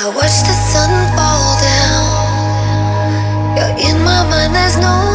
I watch the sun fall down. You're in my mind, there's no